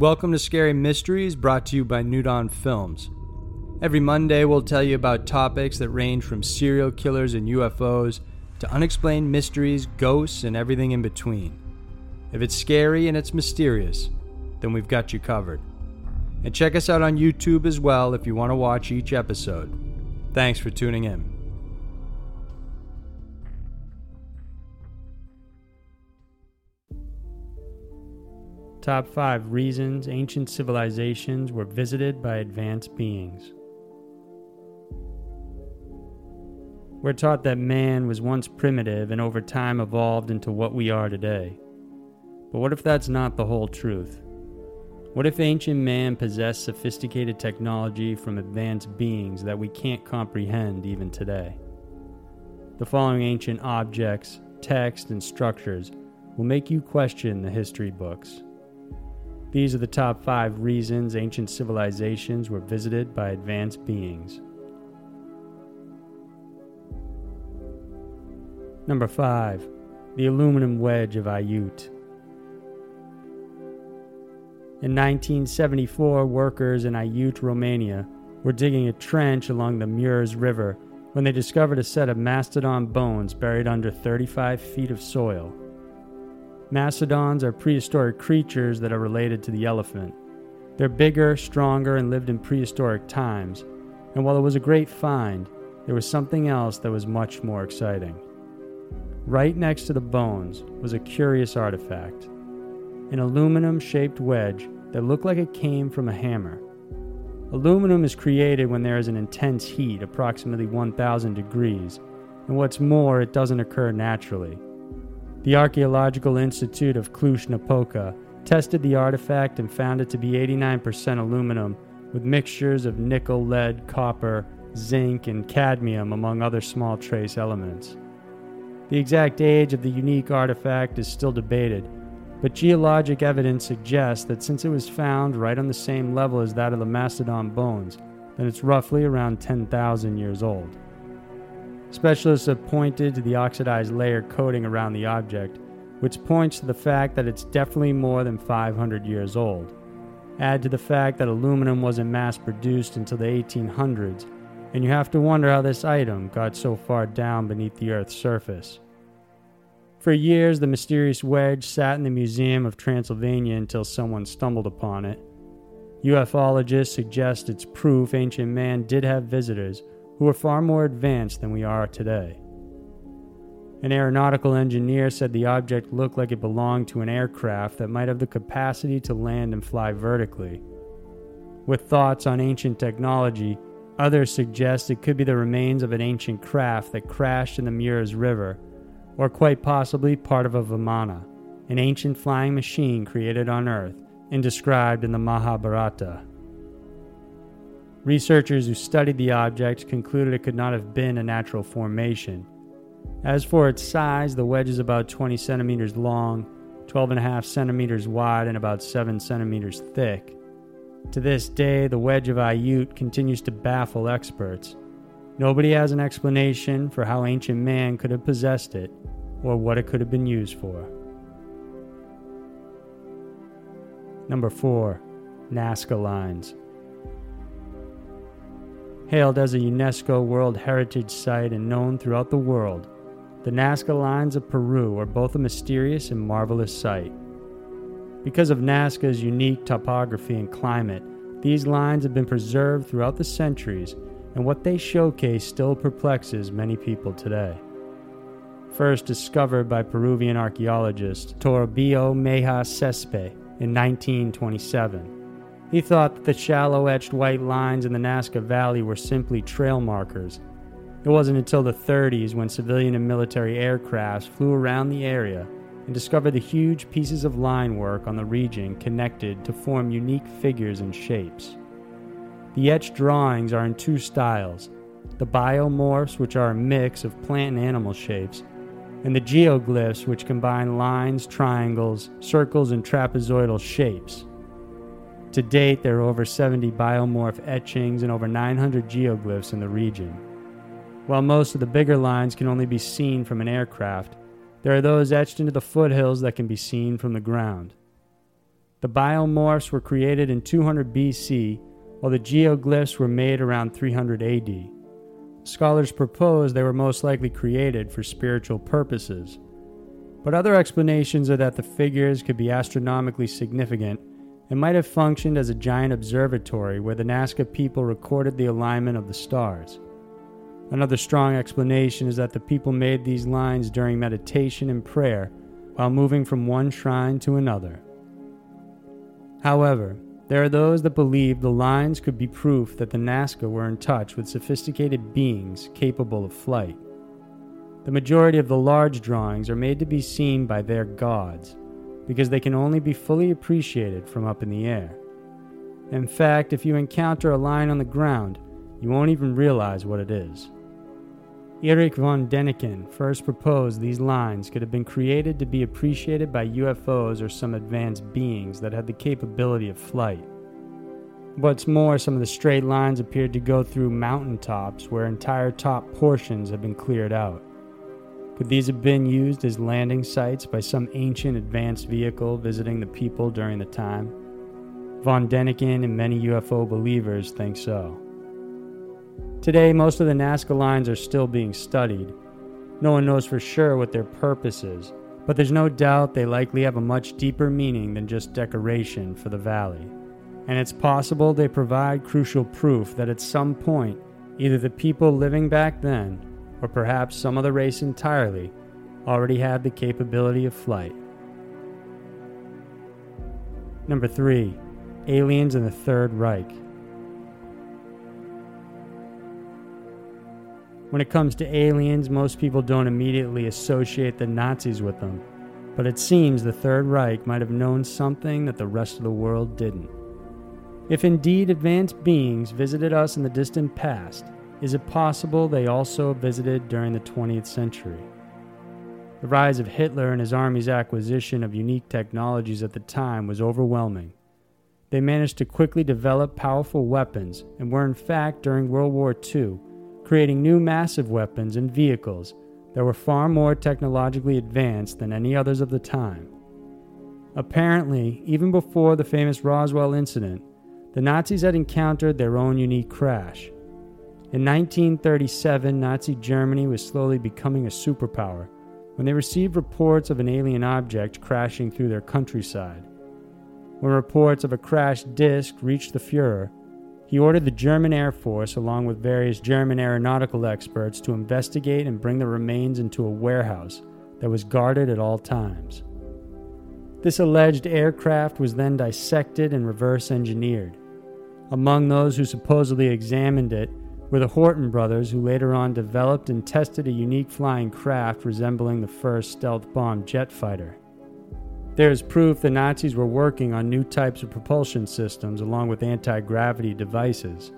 Welcome to Scary Mysteries, brought to you by New Dawn Films. Every Monday, we'll tell you about topics that range from serial killers and UFOs to unexplained mysteries, ghosts, and everything in between. If it's scary and it's mysterious, then we've got you covered. And check us out on YouTube as well if you want to watch each episode. Thanks for tuning in. Top 5 Reasons Ancient Civilizations Were Visited by Advanced Beings. We're taught that man was once primitive and over time evolved into what we are today. But what if that's not the whole truth? What if ancient man possessed sophisticated technology from advanced beings that we can't comprehend even today? The following ancient objects, texts, and structures will make you question the history books. These are the top five reasons ancient civilizations were visited by advanced beings. Number 5. The aluminum wedge of Aiud. In 1974, workers in Aiud, Romania, were digging a trench along the Mureș River when they discovered a set of mastodon bones buried under 35 feet of soil. Mastodons are prehistoric creatures that are related to the elephant. They're bigger, stronger, and lived in prehistoric times. And while it was a great find, there was something else that was much more exciting. Right next to the bones was a curious artifact an aluminum shaped wedge that looked like it came from a hammer. Aluminum is created when there is an intense heat, approximately 1000 degrees, and what's more, it doesn't occur naturally. The Archaeological Institute of Cluj-Napoca tested the artifact and found it to be 89% aluminum with mixtures of nickel, lead, copper, zinc, and cadmium, among other small trace elements. The exact age of the unique artifact is still debated, but geologic evidence suggests that since it was found right on the same level as that of the mastodon bones, then it's roughly around 10,000 years old. Specialists have pointed to the oxidized layer coating around the object, which points to the fact that it's definitely more than 500 years old. Add to the fact that aluminum wasn't mass produced until the 1800s, and you have to wonder how this item got so far down beneath the Earth's surface. For years, the mysterious wedge sat in the Museum of Transylvania until someone stumbled upon it. Ufologists suggest it's proof ancient man did have visitors who were far more advanced than we are today. An aeronautical engineer said the object looked like it belonged to an aircraft that might have the capacity to land and fly vertically. With thoughts on ancient technology, others suggest it could be the remains of an ancient craft that crashed in the Mureș River, or quite possibly part of a Vimana, an ancient flying machine created on Earth and described in the Mahabharata. Researchers who studied the object concluded it could not have been a natural formation. As for its size, the wedge is about 20 centimeters long, 12.5 centimeters wide, and about 7 centimeters thick. To this day, the wedge of Aiud continues to baffle experts. Nobody has an explanation for how ancient man could have possessed it or what it could have been used for. Number 4. Nazca Lines. Hailed as a UNESCO World Heritage Site and known throughout the world, the Nazca Lines of Peru are both a mysterious and marvelous sight. Because of Nazca's unique topography and climate, these lines have been preserved throughout the centuries, and what they showcase still perplexes many people today. First discovered by Peruvian archaeologist Toribio Mejia Xesspe in 1927. He thought that the shallow etched white lines in the Nazca Valley were simply trail markers. It wasn't until the 30s when civilian and military aircrafts flew around the area and discovered the huge pieces of line work on the region connected to form unique figures and shapes. The etched drawings are in two styles the biomorphs, which are a mix of plant and animal shapes, and the geoglyphs, which combine lines, triangles, circles, and trapezoidal shapes. To date, there are over 70 biomorph etchings and over 900 geoglyphs in the region. While most of the bigger lines can only be seen from an aircraft, there are those etched into the foothills that can be seen from the ground. The biomorphs were created in 200 BC, while the geoglyphs were made around 300 AD. Scholars propose they were most likely created for spiritual purposes. But other explanations are that the figures could be astronomically significant and might have functioned as a giant observatory where the Nazca people recorded the alignment of the stars. Another strong explanation is that the people made these lines during meditation and prayer while moving from one shrine to another. However, there are those that believe the lines could be proof that the Nazca were in touch with sophisticated beings capable of flight. The majority of the large drawings are made to be seen by their gods, because they can only be fully appreciated from up in the air. In fact, if you encounter a line on the ground, you won't even realize what it is. Erich von Däniken first proposed these lines could have been created to be appreciated by UFOs or some advanced beings that had the capability of flight. What's more, some of the straight lines appeared to go through mountain tops where entire top portions had been cleared out. Could these have been used as landing sites by some ancient advanced vehicle visiting the people during the time? Von Däniken and many UFO believers think so. Today, most of the Nazca lines are still being studied. No one knows for sure what their purpose is, but there's no doubt they likely have a much deeper meaning than just decoration for the valley. And it's possible they provide crucial proof that at some point, either the people living back then, or perhaps some other race entirely, already had the capability of flight. Number 3. Aliens in the Third Reich. When it comes to aliens, most people don't immediately associate the Nazis with them, but it seems the Third Reich might have known something that the rest of the world didn't. If indeed advanced beings visited us in the distant past, is it possible they also visited during the 20th century? The rise of Hitler and his army's acquisition of unique technologies at the time was overwhelming. They managed to quickly develop powerful weapons and were, in fact, during World War II, creating new massive weapons and vehicles that were far more technologically advanced than any others of the time. Apparently, even before the famous Roswell incident, the Nazis had encountered their own unique crash. In 1937, Nazi Germany was slowly becoming a superpower when they received reports of an alien object crashing through their countryside. When reports of a crashed disc reached the Fuhrer, he ordered the German Air Force, along with various German aeronautical experts, to investigate and bring the remains into a warehouse that was guarded at all times. This alleged aircraft was then dissected and reverse engineered. Among those who supposedly examined it were the Horten brothers, who later on developed and tested a unique flying craft resembling the first stealth bomb jet fighter. There is proof the Nazis were working on new types of propulsion systems along with anti gravity devices.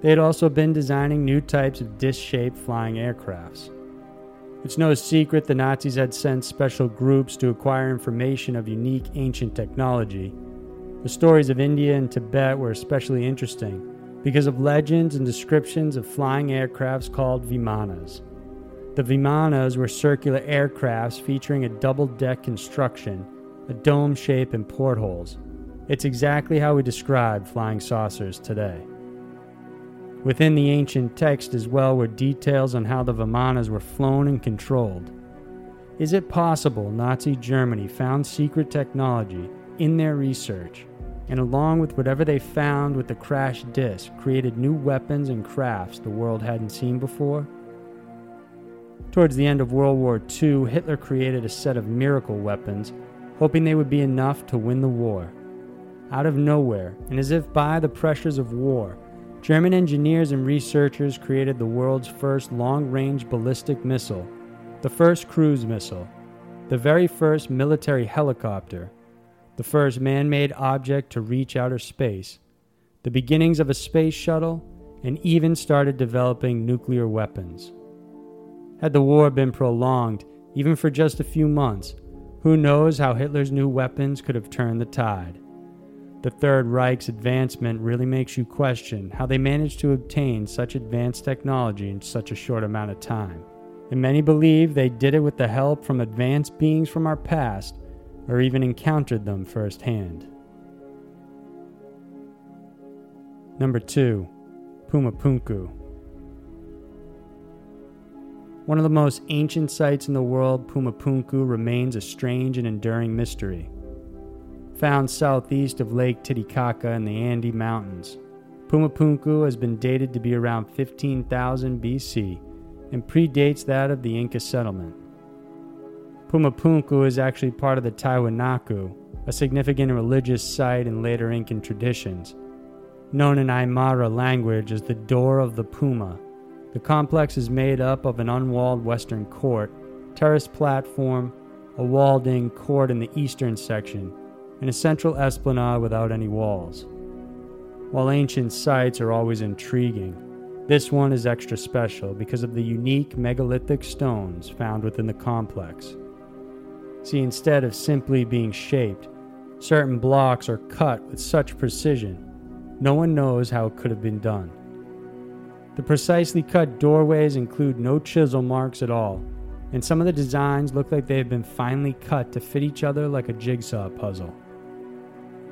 They had also been designing new types of disc shaped flying aircrafts. It's no secret the Nazis had sent special groups to acquire information of unique ancient technology. The stories of India and Tibet were especially interesting because of legends and descriptions of flying aircrafts called Vimanas. The Vimanas were circular aircrafts featuring a double deck construction, a dome shape, and portholes. It's exactly how we describe flying saucers today. Within the ancient text as well were details on how the Vimanas were flown and controlled. Is it possible Nazi Germany found secret technology in their research and, along with whatever they found with the crashed disc, created new weapons and crafts the world hadn't seen before? Towards the end of World War II, Hitler created a set of miracle weapons, hoping they would be enough to win the war. Out of nowhere, and as if by the pressures of war, German engineers and researchers created the world's first long range ballistic missile, the first cruise missile, the very first military helicopter, the first man made object to reach outer space, the beginnings of a space shuttle, and even started developing nuclear weapons. Had the war been prolonged, even for just a few months, who knows how Hitler's new weapons could have turned the tide. The Third Reich's advancement really makes you question how they managed to obtain such advanced technology in such a short amount of time. And many believe they did it with the help from advanced beings from our past or even encountered them firsthand. Number 2. Pumapunku. One of the most ancient sites in the world, Pumapunku remains a strange and enduring mystery. Found southeast of Lake Titicaca in the Andes Mountains, Pumapunku has been dated to be around 15,000 BC and predates that of the Inca settlement. Pumapunku is actually part of the Tiwanaku, a significant religious site in later Incan traditions. Known in Aymara language as the Door of the Puma, the complex is made up of an unwalled western court, terrace platform, a walled in court in the eastern section, and a central esplanade without any walls. While ancient sites are always intriguing, this one is extra special because of the unique megalithic stones found within the complex. See, instead of simply being shaped, certain blocks are cut with such precision, no one knows how it could have been done. The precisely cut doorways include no chisel marks at all, and some of the designs look like they have been finely cut to fit each other like a jigsaw puzzle.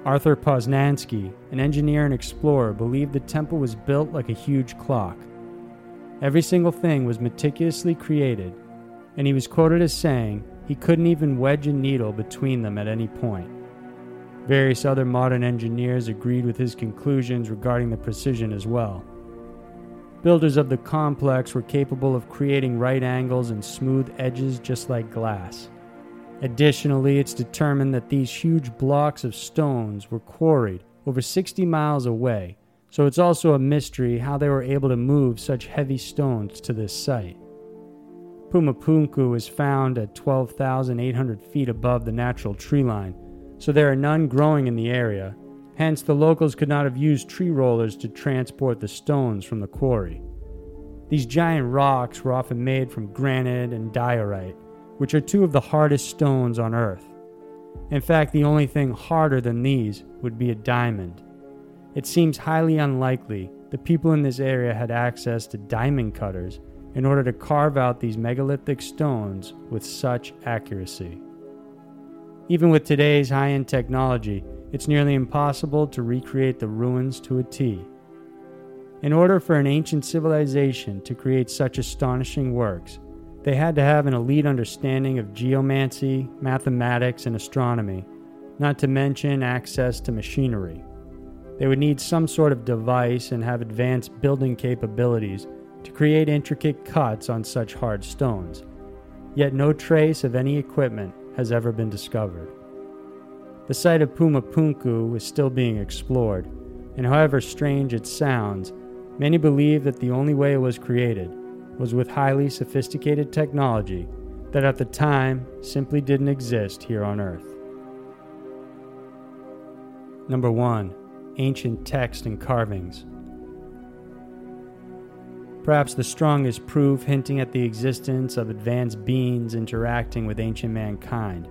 Arthur Posnansky, an engineer and explorer, believed the temple was built like a huge clock. Every single thing was meticulously created, and he was quoted as saying he couldn't even wedge a needle between them at any point. Various other modern engineers agreed with his conclusions regarding the precision as well. Builders of the complex were capable of creating right angles and smooth edges just like glass. Additionally, it's determined that these huge blocks of stones were quarried over 60 miles away, so it's also a mystery how they were able to move such heavy stones to this site. Pumapunku is found at 12,800 feet above the natural tree line, so there are none growing in the area. Hence, the locals could not have used tree rollers to transport the stones from the quarry. These giant rocks were often made from granite and diorite, which are two of the hardest stones on Earth. In fact, the only thing harder than these would be a diamond. It seems highly unlikely the people in this area had access to diamond cutters in order to carve out these megalithic stones with such accuracy. Even with today's high end technology, it's nearly impossible to recreate the ruins to a T. In order for an ancient civilization to create such astonishing works, they had to have an elite understanding of geomancy, mathematics, and astronomy, not to mention access to machinery. They would need some sort of device and have advanced building capabilities to create intricate cuts on such hard stones. Yet no trace of any equipment has ever been discovered. The site of Pumapunku is still being explored, and however strange it sounds, many believe that the only way it was created was with highly sophisticated technology that at the time simply didn't exist here on Earth. Number 1. Ancient text and carvings. Perhaps the strongest proof hinting at the existence of advanced beings interacting with ancient mankind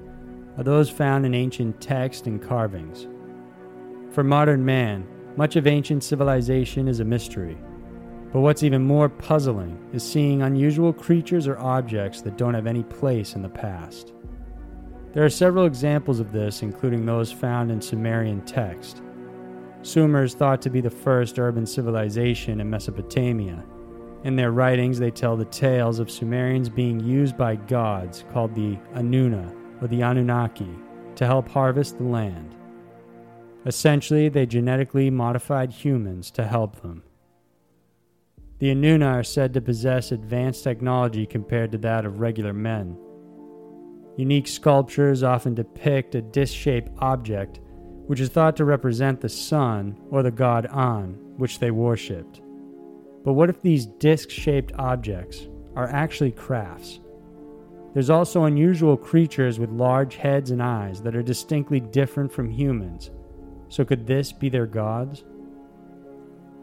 are those found in ancient texts and carvings. For modern man, much of ancient civilization is a mystery but what's even more puzzling is seeing unusual creatures or objects that don't have any place in the past. There are several examples of this, including those found in Sumerian text. Sumer is thought to be the first urban civilization in Mesopotamia. In their writings, they tell the tales of Sumerians being used by gods called the Anuna or the Anunnaki to help harvest the land. Essentially, they genetically modified humans to help them. The Anuna are said to possess advanced technology compared to that of regular men. Unique sculptures often depict a disc shaped object, which is thought to represent the sun or the god An, which they worshipped. But what if these disc shaped objects are actually crafts? There's also unusual creatures with large heads and eyes that are distinctly different from humans. So, could this be their gods?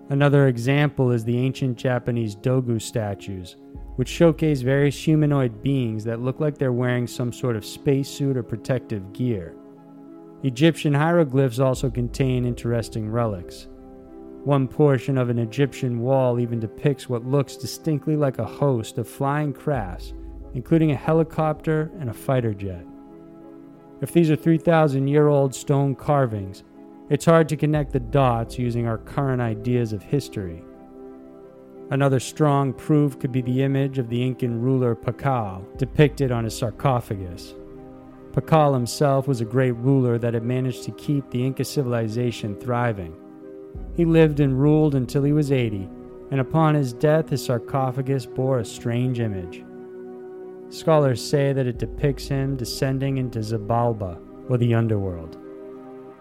Another example is the ancient Japanese Dogu statues, which showcase various humanoid beings that look like they're wearing some sort of spacesuit or protective gear. Egyptian hieroglyphs also contain interesting relics. One portion of an Egyptian wall even depicts what looks distinctly like a host of flying crafts, including a helicopter and a fighter jet. If these are 3,000 year old stone carvings, it's hard to connect the dots using our current ideas of history. Another strong proof could be the image of the Incan ruler Pakal depicted on his sarcophagus. Pakal himself was a great ruler that had managed to keep the Inca civilization thriving. He lived and ruled until he was 80, and upon his death, his sarcophagus bore a strange image. Scholars say that it depicts him descending into Xibalba, or the underworld.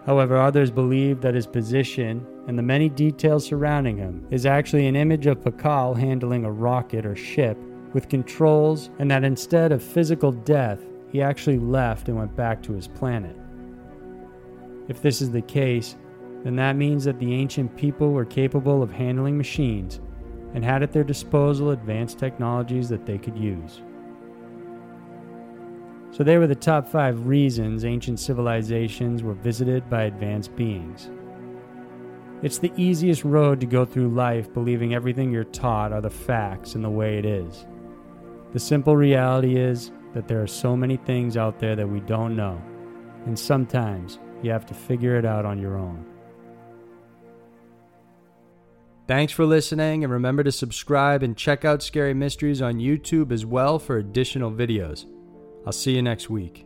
However, others believe that his position and the many details surrounding him is actually an image of Pakal handling a rocket or ship with controls, and that instead of physical death, he actually left and went back to his planet. If this is the case, then that means that the ancient people were capable of handling machines and had at their disposal advanced technologies that they could use. So, they were the top five reasons ancient civilizations were visited by advanced beings. It's the easiest road to go through life believing everything you're taught are the facts and the way it is. The simple reality is that there are so many things out there that we don't know, and sometimes you have to figure it out on your own. Thanks for listening, and remember to subscribe and check out Scary Mysteries on YouTube as well for additional videos. I'll see you next week.